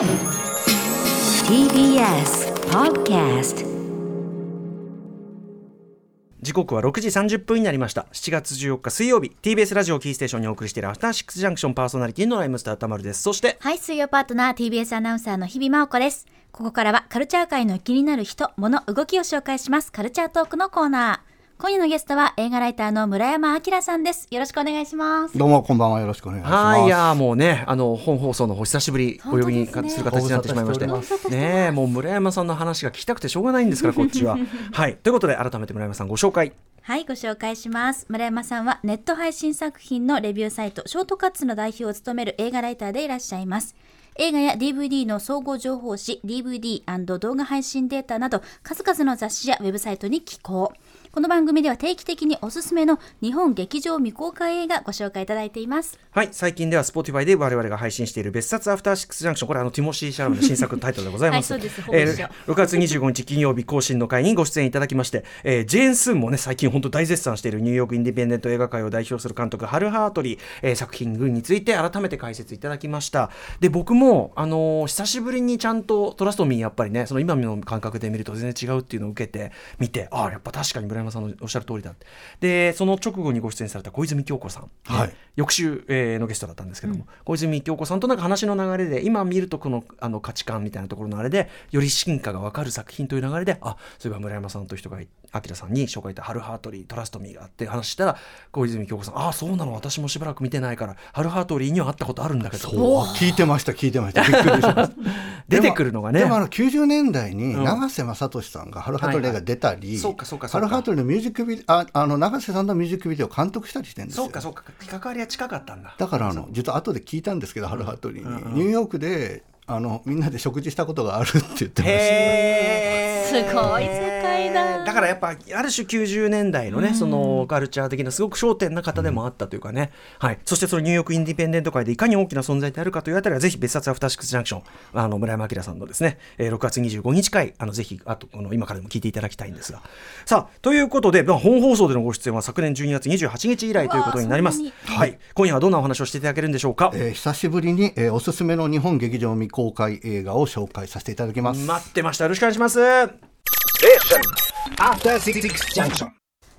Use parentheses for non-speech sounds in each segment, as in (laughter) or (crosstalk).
TBS Podcast 時刻は6時30分になりました7月14日水曜日 TBS ラジオキーステーションにお送りしているアフターシックスジャンクションパーソナリティのライムスター歌丸ですそしてはい、水曜パートナー TBS アナウンサーの日々真央子です。ここからはカルチャー界の気になる人、物、動きを紹介します。カルチャートークのコーナー。今夜のゲストは映画ライターの村山明さんです。よろしくお願いします。どうもこんばんはよろしくお願いします。はいいやーもうねあの本放送のお久しぶりお呼びにすねする形になってしまいましてねえもう村山さんの話が聞きたくてしょうがないんですから (laughs) こっちははいということで改めて村山さんご紹介はい、ご紹介します。村山さんはネット配信作品のレビューサイト、ショートカッツの代表を務める映画ライターでいらっしゃいます。映画や DVD の総合情報誌、DVD& 動画配信データなど、数々の雑誌やウェブサイトに寄稿。この番組では定期的におすすめの日本劇場未公開映画ご紹介いただいています。はい最近では Spotify で我々が配信している別冊アフターシックスジャンクションこれあのティモシー・シャラメの新作タイトルでございます、はいそうですえー6月25日金曜日更新の会にご出演いただきまして、えージェーン・スーンもね最近本当大絶賛しているニューヨークインディペンデント映画界を代表する監督ハル・ハートリー、えー作品群について改めて解説いただきました。で僕もあのー久しぶりにちゃんとトラストミーやっぱりねその今の感覚で見ると全然違うっていうのを受けて見てああやっぱ確かに村山さんのおっしゃる通りだでその直後にご出演された小泉京子さん、ね。はい。翌週、えーのゲストだったんですけども、小泉京子さんとなんか話の流れで今見るとこのあの価値観みたいなところのあれでより進化が分かる作品という流れであそういえば村山さんという人がい明さんに紹介した「ハル・ハートリートラストミー」があって話したら小泉京子さん「ああそうなの私もしばらく見てないからハル・ハートリーには会ったことあるんだけど。そう。聞いてました聞いてました。びっくりしました。(laughs) 出てくるのがね。でもあの90年代にうん。永瀬正敏さんがハルハトリーが出たり、そうかそうかそうか。ハルハトリーのミュージックビデオああの永瀬さんのミュージックビデオを監督したりしてるんですよ。そうかそうか。関わりは近かったんだ。だからあの実は後で聞いたんですけど、ハルハトリーに、ニューヨークであのみんなで食事したことがあるって言ってました。へすごい世界だ。だからやっぱある種90年代のね、そのカルチャー的なすごく焦点な方でもあったというかね、はい、そしてそのニューヨークインディペンデント界でいかに大きな存在であるかというあたりはぜひ別冊アフターシックスジャンクション。あの村山明さんのですね、えー6月25日回あのぜひあとこの今からでも聞いていただきたいんですが。さあということで、まあ、本放送でのご出演は昨年12月28日以来ということになります。はい、今夜はどんなお話をしていただけるんでしょうか、えー久しぶりに、えーおすすめの日本劇場未公開映画を紹介させていただきます。待ってました。よろしくお願いします.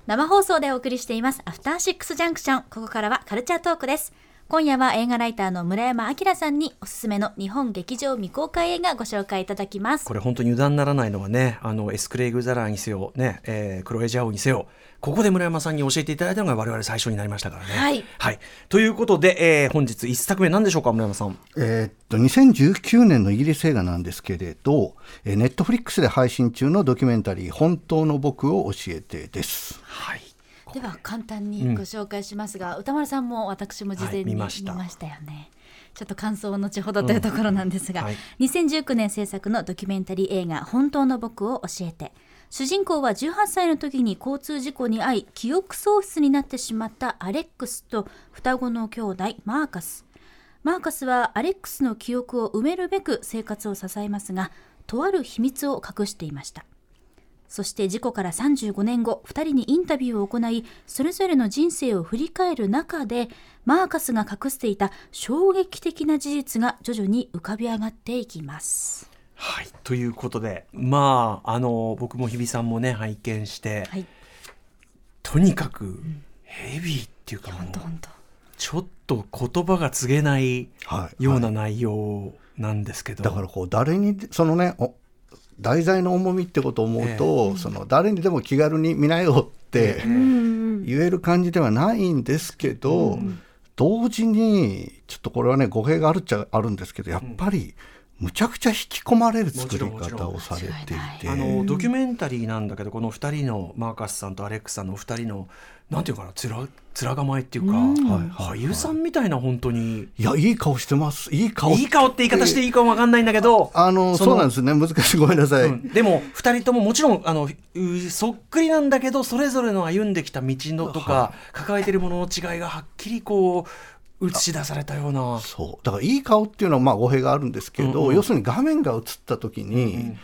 生放送でお送りしています。アフターシックスジャンクションここからはカルチャートークです今夜は映画ライターの村山明さんにおすすめの日本劇場未公開映画ご紹介いただきますこれ本当に油断ならないのはねあのエスクレイグ・ザラーにせよ、ねえークロエ・ジャオにせよここで村山さんに教えていただいたのが我々最初になりましたからね。はいということで、えー本日1作目何でしょうか村山さん？えーっと2019年のイギリス映画なんですけれど、えーネットフリックスで配信中のドキュメンタリー「本当の僕を教えて」です。はいでは簡単にご紹介しますが、歌丸さんも私も事前にはい見まししたたよね。ちょっと感想を後ほどというところなんですが、はい。2019年制作のドキュメンタリー映画「本当の僕を教えて」主人公は18歳の時に交通事故に遭い記憶喪失になってしまったアレックスと双子の兄弟マーカス。マーカスはアレックスの記憶を埋めるべく生活を支えますがとある秘密を隠していましたそして事故から35年後、2人にインタビューを行い、それぞれの人生を振り返る中で、マーカスが隠していた衝撃的な事実が徐々に浮かび上がっていきます。はいということでまああの僕も日比さんもね拝見して、はい、とにかくヘビーっていうかもう。ちょっと言葉が告げないはいようなはい内容なんですけど、だからこう誰にそのねお題材の重みってことを思うと、その誰にでも気軽に見なよって言える感じではないんですけど、同時にちょっとこれはね語弊があるっちゃあるんですけどやっぱりむちゃくちゃ引き込まれる作り方をされていて。あのドキュメンタリーなんだけどこの2人のマーカスさんとアレックスさんの2人のなんていうかな面面構えっていうか、俳優さんみたいな本当に。いやいい顔してます。いい顔いい顔って言い方していいかもわかんないんだけどあのそのそうなんですね。難しいごめんなさい、うん。でも2人とももちろんあのうそっくりなんだけどそれぞれの歩んできた道のとか抱えてるものの違いがはっきりこう映し出されたような。そう。だからいい顔っていうのはまあ語弊があるんですけど、要するに画面が映った時に、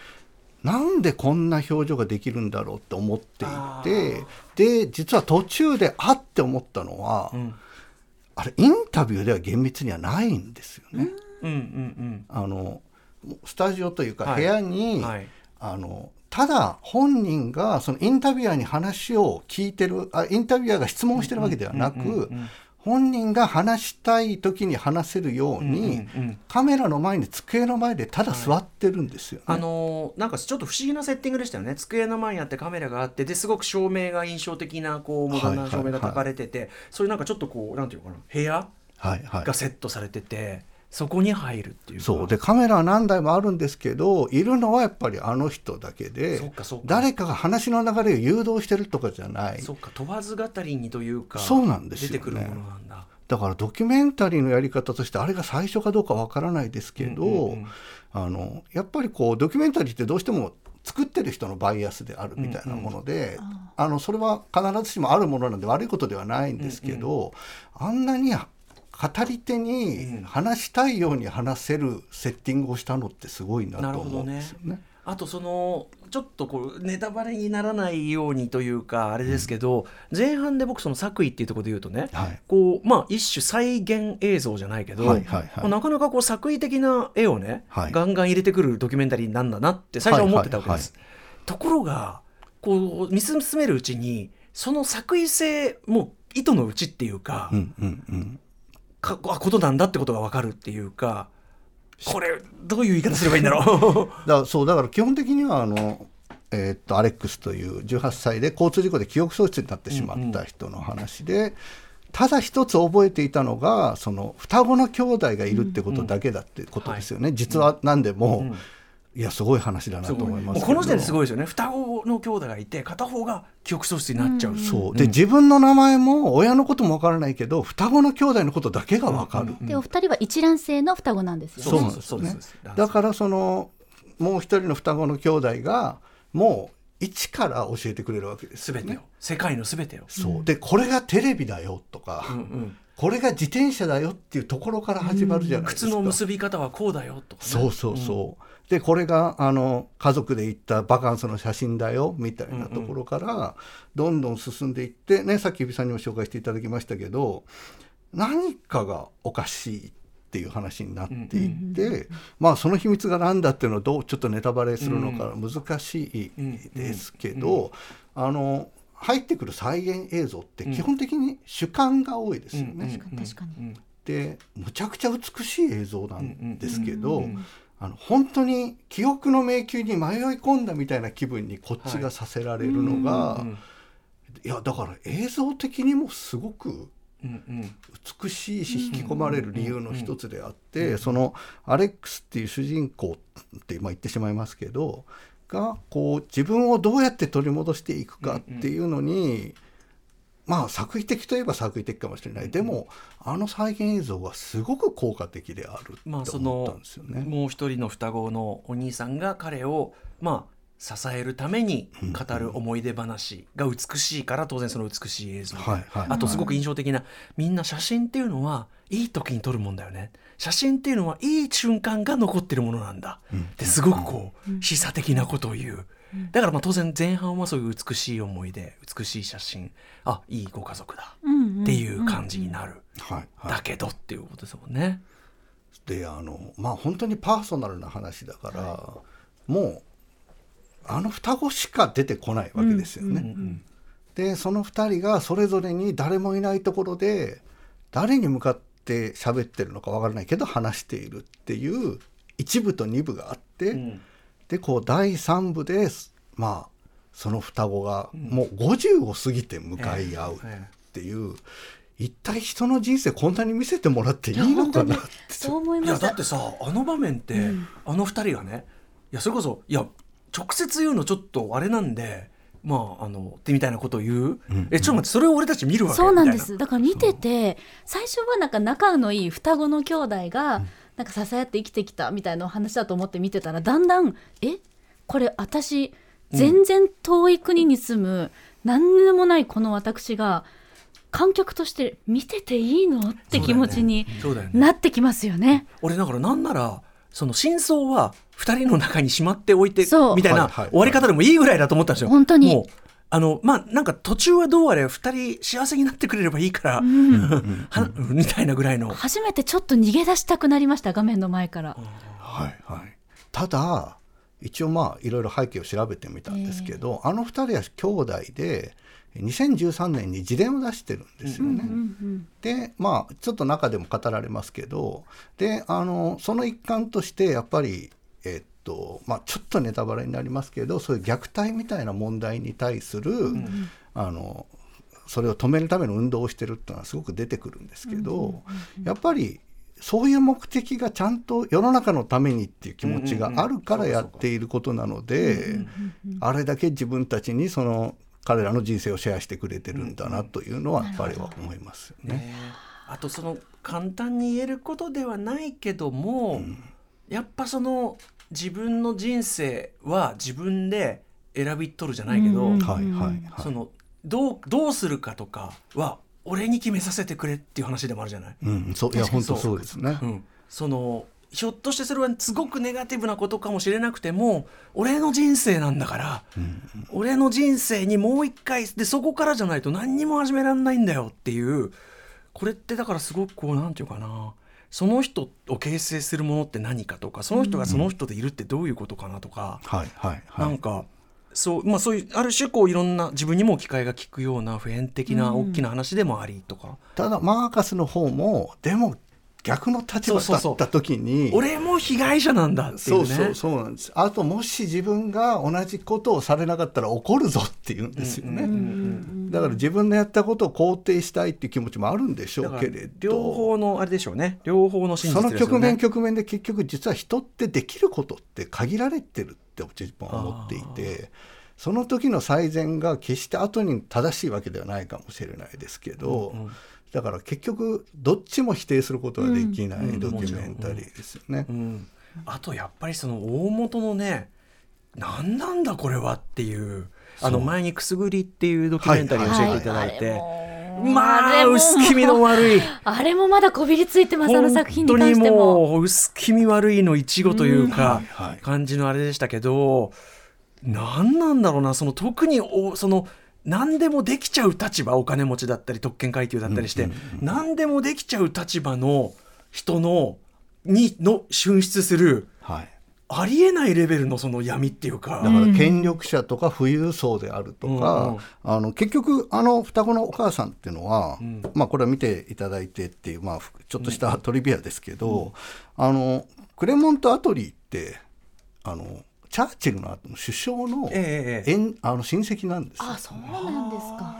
なんでこんな表情ができるんだろうって思っていてで実は途中であって思ったのは、あれインタビューでは厳密にはないんですよね。うん。うん。うん。あのスタジオというかはい。部屋に、はい。あのただ本人がそのインタビュアーに話を聞いてるあインタビュアーが質問してるわけではなく、うん。うん。うん。うん本人が話したい時に話せるように、うんうんうん。カメラの前に机の前でただ座ってるんですよね。あのーなんかちょっと不思議なセッティングでしたよね。机の前にあってカメラがあってですごく照明が印象的なこうモダンな照明が焚かれてて、そういうなんかちょっとこうなんていうのかな部屋はいはい。がセットされてて、そこに入るっていうか。そう。でカメラは何台もあるんですけどいるのはやっぱりあの人だけでそっかそっか。誰かが話の流れを誘導してるとかじゃない。そっか問わず語りにというかそうなんですよね。出てくるものなんだ。だからドキュメンタリーのやり方としてあれが最初かどうかわからないですけど、うんうんうん。あのやっぱりこうドキュメンタリーってどうしても作ってる人のバイアスであるみたいなもので、あのそれは必ずしもあるものなんで悪いことではないんですけど、あんなに語り手に話したいように話せるセッティングをしたのってすごいなと思うんですよね。あとそのちょっとこうネタバレにならないようにというかあれですけど、前半で僕その作為っていうところで言うとね、はい。こうまあ一種再現映像じゃないけど、はいはいはい。まあなかなかこう作為的な絵をね、はい。ガンガン入れてくるドキュメンタリーなんだなって最初は思ってたわけです。ところがこう見進めるうちにその作為性も意図のうちっていうか、うんうんうんかあことなんだってことが分かるっていうかこれどういう言い方すればいいんだろう。(laughs) だからそうだから基本的にはあの、えーっとアレックスという18歳で交通事故で記憶喪失になってしまった人の話で、ただ一つ覚えていたのがその双子の兄弟がいるってことだけだってことですよね、実は何でも、いやすごい話だなと思いますけど。もうこの時点ですごいですよね。双子の兄弟がいて片方が記憶喪失になっちゃう、そう。で、自分の名前も親のこともわからないけど双子の兄弟のことだけがわかる、でお二人は一卵性の双子なんですよね。そうなんですそうです。ねそうです。だからそのもう一人の双子の兄弟がもう一から教えてくれるわけですよね。全てを。世界の全てを。そう。でこれがテレビだよとか、うんうんこれが自転車だよっていうところから始まるじゃないですか。靴の結び方はこうだよとかね、そうそうそう。でこれがあの家族で行ったバカンスの写真だよみたいなところからどんどん進んでいってねさっき指さんにも紹介していただきましたけど何かがおかしいっていう話になっていって、まあその秘密が何だっていうのをどうちょっとネタバレするのか難しいですけど、あの入ってくる再現映像って基本的に主観が多いですよね。確かに確かに、でむちゃくちゃ美しい映像なんですけど、あの本当に記憶の迷宮に迷い込んだみたいな気分にこっちがさせられるのが、いやだから映像的にもすごくうんうん。美しいし引き込まれる理由の一つであってそのアレックスっていう主人公って今言ってしまいますけどがこう自分をどうやって取り戻していくかっていうのに、まあ作為的といえば作為的かもしれない、でもあの再現映像はすごく効果的であるまあそと思ったのんですよね。もう一人の双子のお兄さんが彼をまあ支えるために語る思い出話が美しいから当然その美しい映像。で、はいはい。あとすごく印象的なみんな写真っていうのはいい時に撮るもんだよね。写真っていうのはいい瞬間が残ってるものなんだ、ですごくこう示唆的なことを言う、だからまあ当然前半はそういう美しい思い出美しい写真。あいいご家族だ。っていう感じになる、はいはい。だけどっていうことですもんね。であのまあ本当にパーソナルな話だから、もうあの双子しか出てこないわけですよね。でその2人がそれぞれに誰もいないところで誰に向かって喋ってるのかわからないけど話しているっていう一部と二部があって、ん。でこう第3部ですまあその双子がもう50を過ぎて向かい合うっていう、一体人の人生こんなに見せてもらっていいのかなって。そう思いいましたやだってさあの場面って、あの二人がねいやそれこそいや直接言うのちょっとあれなんでまああのってみたいなことを言う、えちょっと待ってそれを俺たち見るわけ？そうなんです。だから見てて最初はなんか仲のいい双子の兄弟がなんか支え合って生きてきたみたいなお話だと思って見てたらだんだんえ？これ私全然遠い国に住む何でもないこの私が観客として見てていいの？って気持ちにそうだよね。なってきますよね。俺だからなんならその真相は二人の中にしまっておいてみたいな終わり方でもいいぐらいだと思ったんですよ。本当に。もうあのまあなんか途中はどうあれ二人幸せになってくれればいいから、はみたいなぐらいの。初めてちょっと逃げ出したくなりました画面の前から。はいはい。ただ一応まあいろいろ背景を調べてみたんですけど、あの二人は兄弟で2013年に自伝を出してるんですよね。でまあちょっと中でも語られますけどであのその一環としてやっぱりえっとまあちょっとネタバレになりますけどそういう虐待みたいな問題に対する、あのそれを止めるための運動をしてるっていうのはすごく出てくるんですけど、やっぱりそういう目的がちゃんと世の中のためにっていう気持ちがあるからやっていることなのであれだけ自分たちにその彼らの人生をシェアしてくれてるんだなというのはやっぱりは思いますよね。ねあとその簡単に言えることではないけども、やっぱその自分の人生は自分で選び取るじゃないけど、うんそのどうどうするかとかは俺に決めさせてくれっていう話でもあるじゃない？うん、そういや本当そうですね。うん、そのひょっとしてそれはすごくネガティブなことかもしれなくても俺の人生なんだから、俺の人生にもう一回でそこからじゃないと何にも始められないんだよっていうこれってだからすごくこうなんていうかなその人を形成するものって何かとかその人がその人でいるってどういうことかなとか、はいはいはい。なんかそうまあそういうある種こういろんな自分にも置き換えが効くような普遍的な大きな話でもありとか、ただマーカスの方もでも逆の立場そうそうそう。だった時に。俺も被害者なんだっていね。そううそうそうなんです。あともし自分が同じことをされなかったら怒るぞっていうんですよね、だから自分のやったことを肯定したいっていう気持ちもあるんでしょうけれ両ど方のあれでしょうね。両方の真その実ですよね。局面局面で結局実は人ってできることって限られてるって自分は思っていてその時の最善が決して後に正しいわけではないかもしれないですけど、だから結局どっちも否定することができないドキュメンタリーですよね。うん、あとやっぱりその大元のね何なんだこれはっていうあの前にくすぐりっていうドキュメンタリーを教えていただいて、まあ薄気味の悪い。(laughs) あれもまだこびりついてますあの作品に本当に関しても。もう薄気味悪いのいちごというか、感じのあれでしたけど何なんだろうなその特におその何でもできちゃう立場お金持ちだったり特権階級だったりして、何でもできちゃう立場の人のにの進出するはい。ありえないレベルのその闇っていうか。だから権力者とか富裕層であるとか、うんうん。あの結局あの双子のお母さんっていうのは、まあこれは見ていただいてっていう、まあ、ちょっとしたトリビアですけど、あのクレモント・アトリーってあのチャーチルの後の首相の,、ええええ。縁あの親戚なんですよ。あそうなんですか。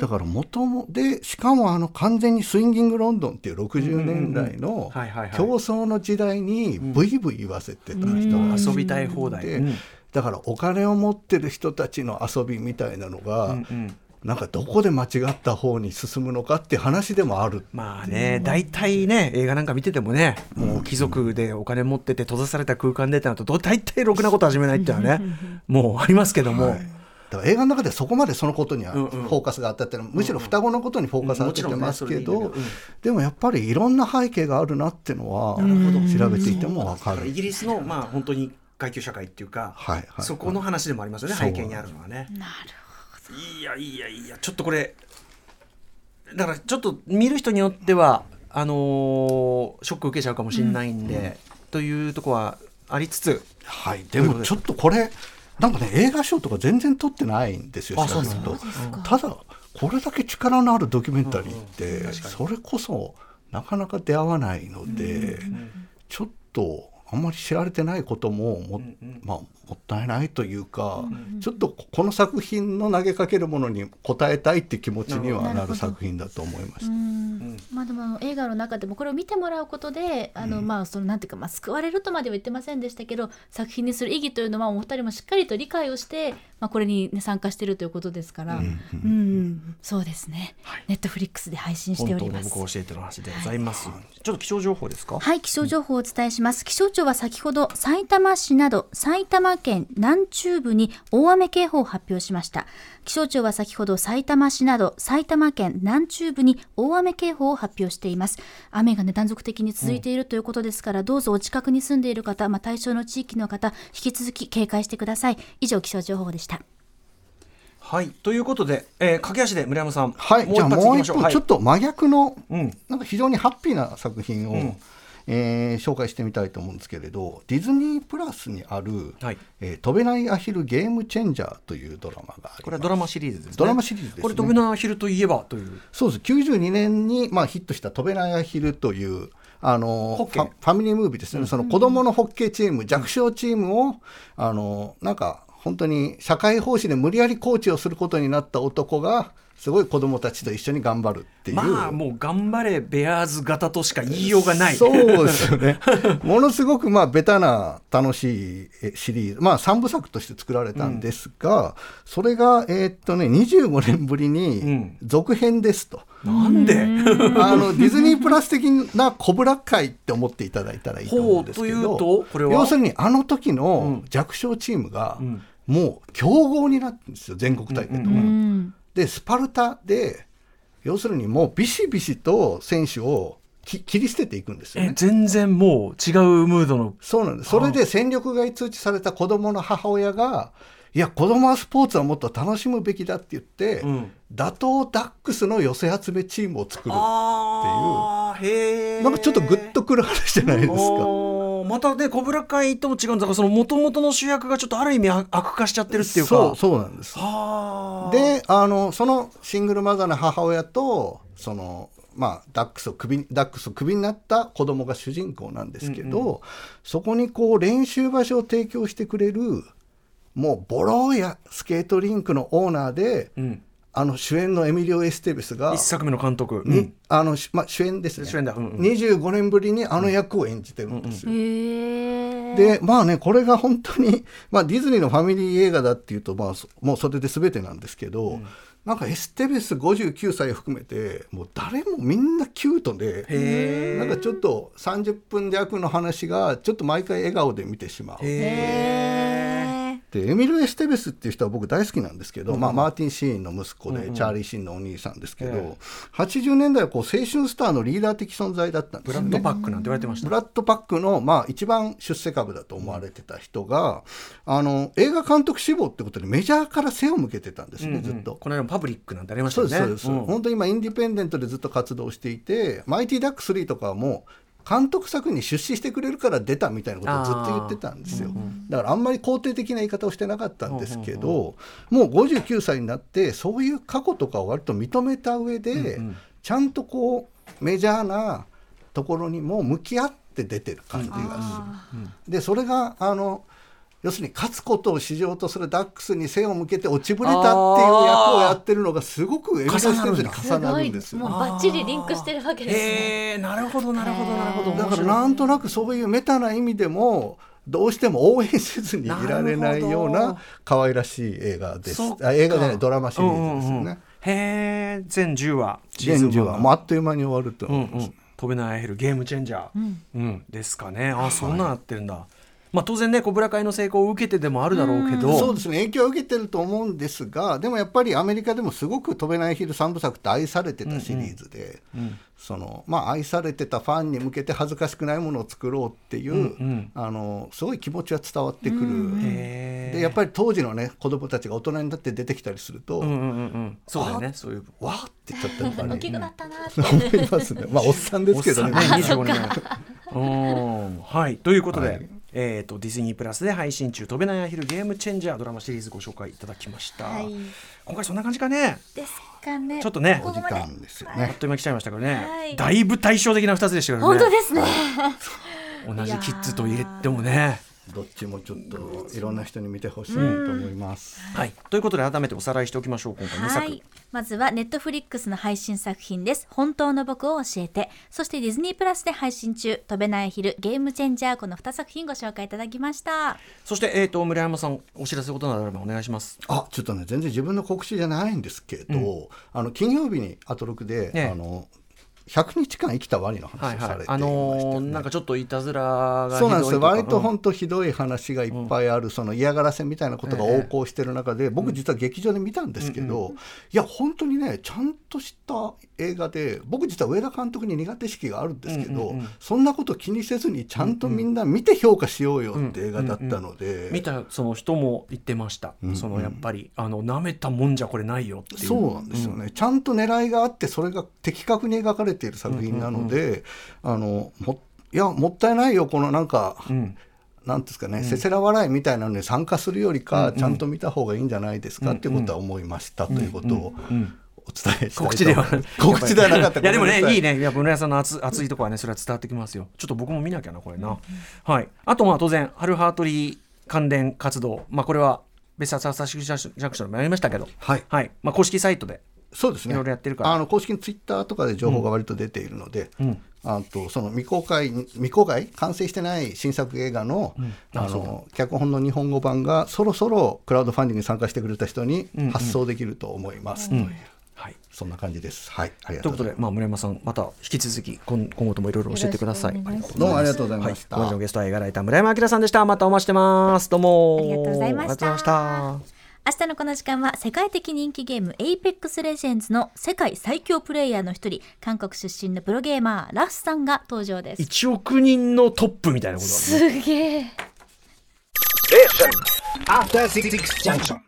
だから元もでしかもあの完全にスインギングロンドンっていう60年代のはいはいはい。競争の時代にブイブイ言わせてた人が遊びたい放題。で、うんだからお金を持ってる人たちの遊びみたいなのが、うんうんなんかどこで間違った方に進むのかっていう話でもある。まあね、大体ね、映画なんか見ててもね、もう貴族でお金持ってて閉ざされた空間でってなると、ど大体ろくなこと始めないっていうのはね、(laughs) もうありますけども、はい。だから映画の中でそこまでそのことにはフうんうん。ォーカスがあったっていうのはむしろ双子のことにフォーカス当ててますけうんもちろんねいいうん。でもやっぱりいろんな背景があるなっていうのは調べていても分かる。イギリスの、まあ本当に階級社会っていうか、はいはいそこの話でもありますよね、背景にあるのはね。なるいやいやいや、ちょっとこれ、だからちょっと見る人によっては、あのーショック受けちゃうかもしれないんで、というとこはありつつ、はい、でもちょっとこれなんかね映画賞とか全然撮ってないんですよあそうと。ただこれだけ力のあるドキュメンタリーって、確かに。それこそなかなか出会わないので、ちょっとあんまり知られてないこともも,、まあ、もったいないというか、ちょっとこの作品の投げかけるものに応えたいっていう気持ちにはなる作品だと思いました。まあでも映画の中でもこれを見てもらうことであの、まあそのなんていうか、まあ、救われるとまでは言ってませんでしたけど作品にする意義というのはお二人もしっかりと理解をして、まあ、これに、ね、参加しているということですから、うんうんそうですね、ネットフリックスで配信しております本当の僕。教えての話でございます。ちょっと気象情報ですか？はい、気象情報をお伝えします。気象庁は先ほど埼玉市など埼玉県南中部に大雨警報を発表しました。気象庁は先ほど埼玉市など埼玉県南中部に大雨警報を発表しています。雨がね断続的に続いているということですから、どうぞお近くに住んでいる方、まあ、対象の地域の方、引き続き警戒してください。以上気象情報でした。はい、ということで、えー、駆け足で村山さん、はい、じゃあもう一行きましょ本ちょっと真逆の、うん。なんか非常にハッピーな作品を、ん。えー紹介してみたいと思うんですけれどディズニープラスにある「はい。えー飛べないアヒルゲームチェンジャー」というドラマがあります。これはドラマシリーズですね。ドラマシリーズですね。これ飛べないアヒルといえばという。そうです。92年に、まあ、ヒットした「飛べないアヒル」というあのホッケー。ファファミリームービーですね、その子供のホッケーチーム弱小チームをあのなんか本当に社会奉仕で無理やりコーチをすることになった男がすごい子供たちと一緒に頑張るっていう。まあもう頑張れベアーズ型としか言いようがない。そうですよね。(laughs) ものすごくまあベタな楽しいえシリーズ、まあ三部作として作られたんですが、それがえーっとね25年ぶりうん。に続編ですと。なんで？(laughs) あのディズニープラス的なコブラ会って思っていただいたらいいと思うんですけほうというど要するにあの時うのん。弱小チームがんもう強豪になってるんですよ全国大会とでスパルタで要するにもうビシビシと選手をき切り捨てていくんですよね。え全然もう違うムードの。そうなんです。それで戦力外通知された子供の母親がいや子供はスポーツはもっと楽しむべきだって言って、うん。打倒ダックスの寄せ集めチームを作るあーへえなんかちょっとグッとくる話じゃないですか。またねコブラ会とも違うんだからその元々の主役がちょっとある意味悪悪化しちゃってるっていうか。そうそうなんです。はあ。であのそのシングルマザーの母親とそのまあ、ダックスをクビダックスをクビになった子供が主人公なんですけど、そこにこう練習場所を提供してくれるもうボローやスケートリンクのオーナーで、うんあの主演のエミリオ・エステベスが一作目の監督、にあのしまあ、主演ですね。主演だ。うんうん。25年ぶりにあの役を演じてるんですよ。へえでまあねこれが本当に、まあ、ディズニーのファミリー映画だっていうと、まあ、そもうそれで全てなんですけど、なんかエステベス59歳を含めてもう誰もみんなキュートでへなんかちょっと30分弱の話がちょっと毎回笑顔で見てしまう。でエミル・エステベスっていう人は僕大好きなんですけど、まあ、マーティン・シーンの息子で、チャーリー・シーンのお兄さんですけど、え80年代はこう青春スターのリーダー的存在だったんですよね。ブラッドパックなんて言われてましたブラッドパックの、まあ、一番出世株だと思われてた人が、あの映画監督志望ってことでメジャーから背を向けてたんですね、ずっと。この間もパブリックなんてありましたよね。そうですそうです、ん。本当に今インディペンデントでずっと活動していて「マイティダック3」とかはもう監督作に出資してくれるから出たみたいなことをずっと言ってたんですよ、だからあんまり肯定的な言い方をしてなかったんですけど、もう59歳になってそういう過去とかを割と認めた上で、ちゃんとこうメジャーなところにも向き合って出てる感じがする。でそれがあの要するに勝つことを市場とするダックスに背を向けて落ちぶれたっていう役をやってるのがすごくエミロステーズに重なるんですよ。もうバッチリリンクしてるわけですね。なるほどなるほどなるほど。だからなんとなくそういうメタな意味でもどうしても応援せずにいられないような可愛らしい映画です。あ映画じゃないドラマシリーズですよね。うんうんうん。へえ全10話全10ワン話もうあっという間に終わるとうん思います。うん、飛べないアヒルゲームチェンジャー、うん。ですかね。あそんななってるんだ、まあ当然ねコブラ会の成功を受けてでもあるだろうけど、そうですね。影響を受けてると思うんですがでもやっぱりアメリカでもすごく「飛べないヒル」3部作って愛されてたシリーズで、そのまあ、愛されてたファンに向けて恥ずかしくないものを作ろうっていう、んあのすごい気持ちは伝わってくる、へー。でやっぱり当時のね子供たちが大人になって出てきたりすると、うんうんうんうん。そうだよねそういう。わーってちょっとやっぱ大りきくなったなって。思いますね。まあおっさんですけどね。おっさんね25年うん。はい。ということで、はいえー、とディズニープラスで配信中「飛べないアヒルゲームチェンジャー」ドラマシリーズご紹介いただきました、はい。今回そんな感じかね。ですかね。ちょっとねお時間で。すよあっね。という間に来ちゃいましたからね、はい。だいぶ対照的な2つでしたからね。本当ですね。(laughs) 同じキッズと言ってもねどっちもちょっといろんな人に見てほしいと思います。はい、ということで改めておさらいしておきましょう今回2作、はい。まずはネットフリックスの配信作品です。本当の僕を教えて。そしてディズニープラスで配信中、飛べないヒル、ゲームチェンジャー、この2作品ご紹介いただきました。そして、えー、と村山さんお知らせことなどあればお願いしますあちょっとね全然自分の告知じゃないんですけど、あの金曜日にアトロクで、ねあの100日間生きたワニのはい話をされていましたはいあのーなんかちょっといたずらがそうなんです割とうん本当ひどい話がいっぱいある、その嫌がらせみたいなことが横行してる中で、僕実は劇場で見たんですけど、いや本当にねちゃんとした映画で僕実は上田監督に苦手意識があるんですけど、そんなこと気にせずにちゃんとみんな見て評価しようよって映画だったので、見たその人も言ってました、そのやっぱりあの舐めたもんじゃこれないよっていう。そうなんですよね、ちゃんと狙いがあってそれが的確に描かれている作品なので、あのもいやもったいないよこのなんか、ん。なんですかね、せせら笑いみたいなのに参加するよりか、ちゃんと見た方がいいんじゃないですか、っていうことは思いました、ということをお伝えした告知では告知ではなかった。いやでもねい。いね。ねいや村屋さんの熱熱いところはねそれは伝わってきますよ。ちょっと僕も見なきゃなこれな、はい。あとまあ当然ハルハートリー関連活動。まあこれは別冊朝日ジャンクションでもやりましたけどはいはいまあ、公式サイトでそうですね。いろいろやってるから。あの公式のツイッターとかで情報が割と出ているので、あとその未公開未公開？完成してない新作映画の,、あの脚本の日本語版がそろそろクラウドファンディングに参加してくれた人に発送できると思います、とい。うはい。そんな感じです。はい。ありがということで、とうございままあ、村山さんまた引き続き今今後ともいろいろ教えてください。い。どうもありがとうございはいました、本日のゲストは映画ライター村山明さんでした。またお待ちしてます。どうも。ありがとうございました明日のこの時間は世界的人気ゲーム Apex Legends の世界最強プレイヤーの一人韓国出身のプロゲーマーラスさんが登場です。1億人のトップみたいなことすげえ。After Six Junction.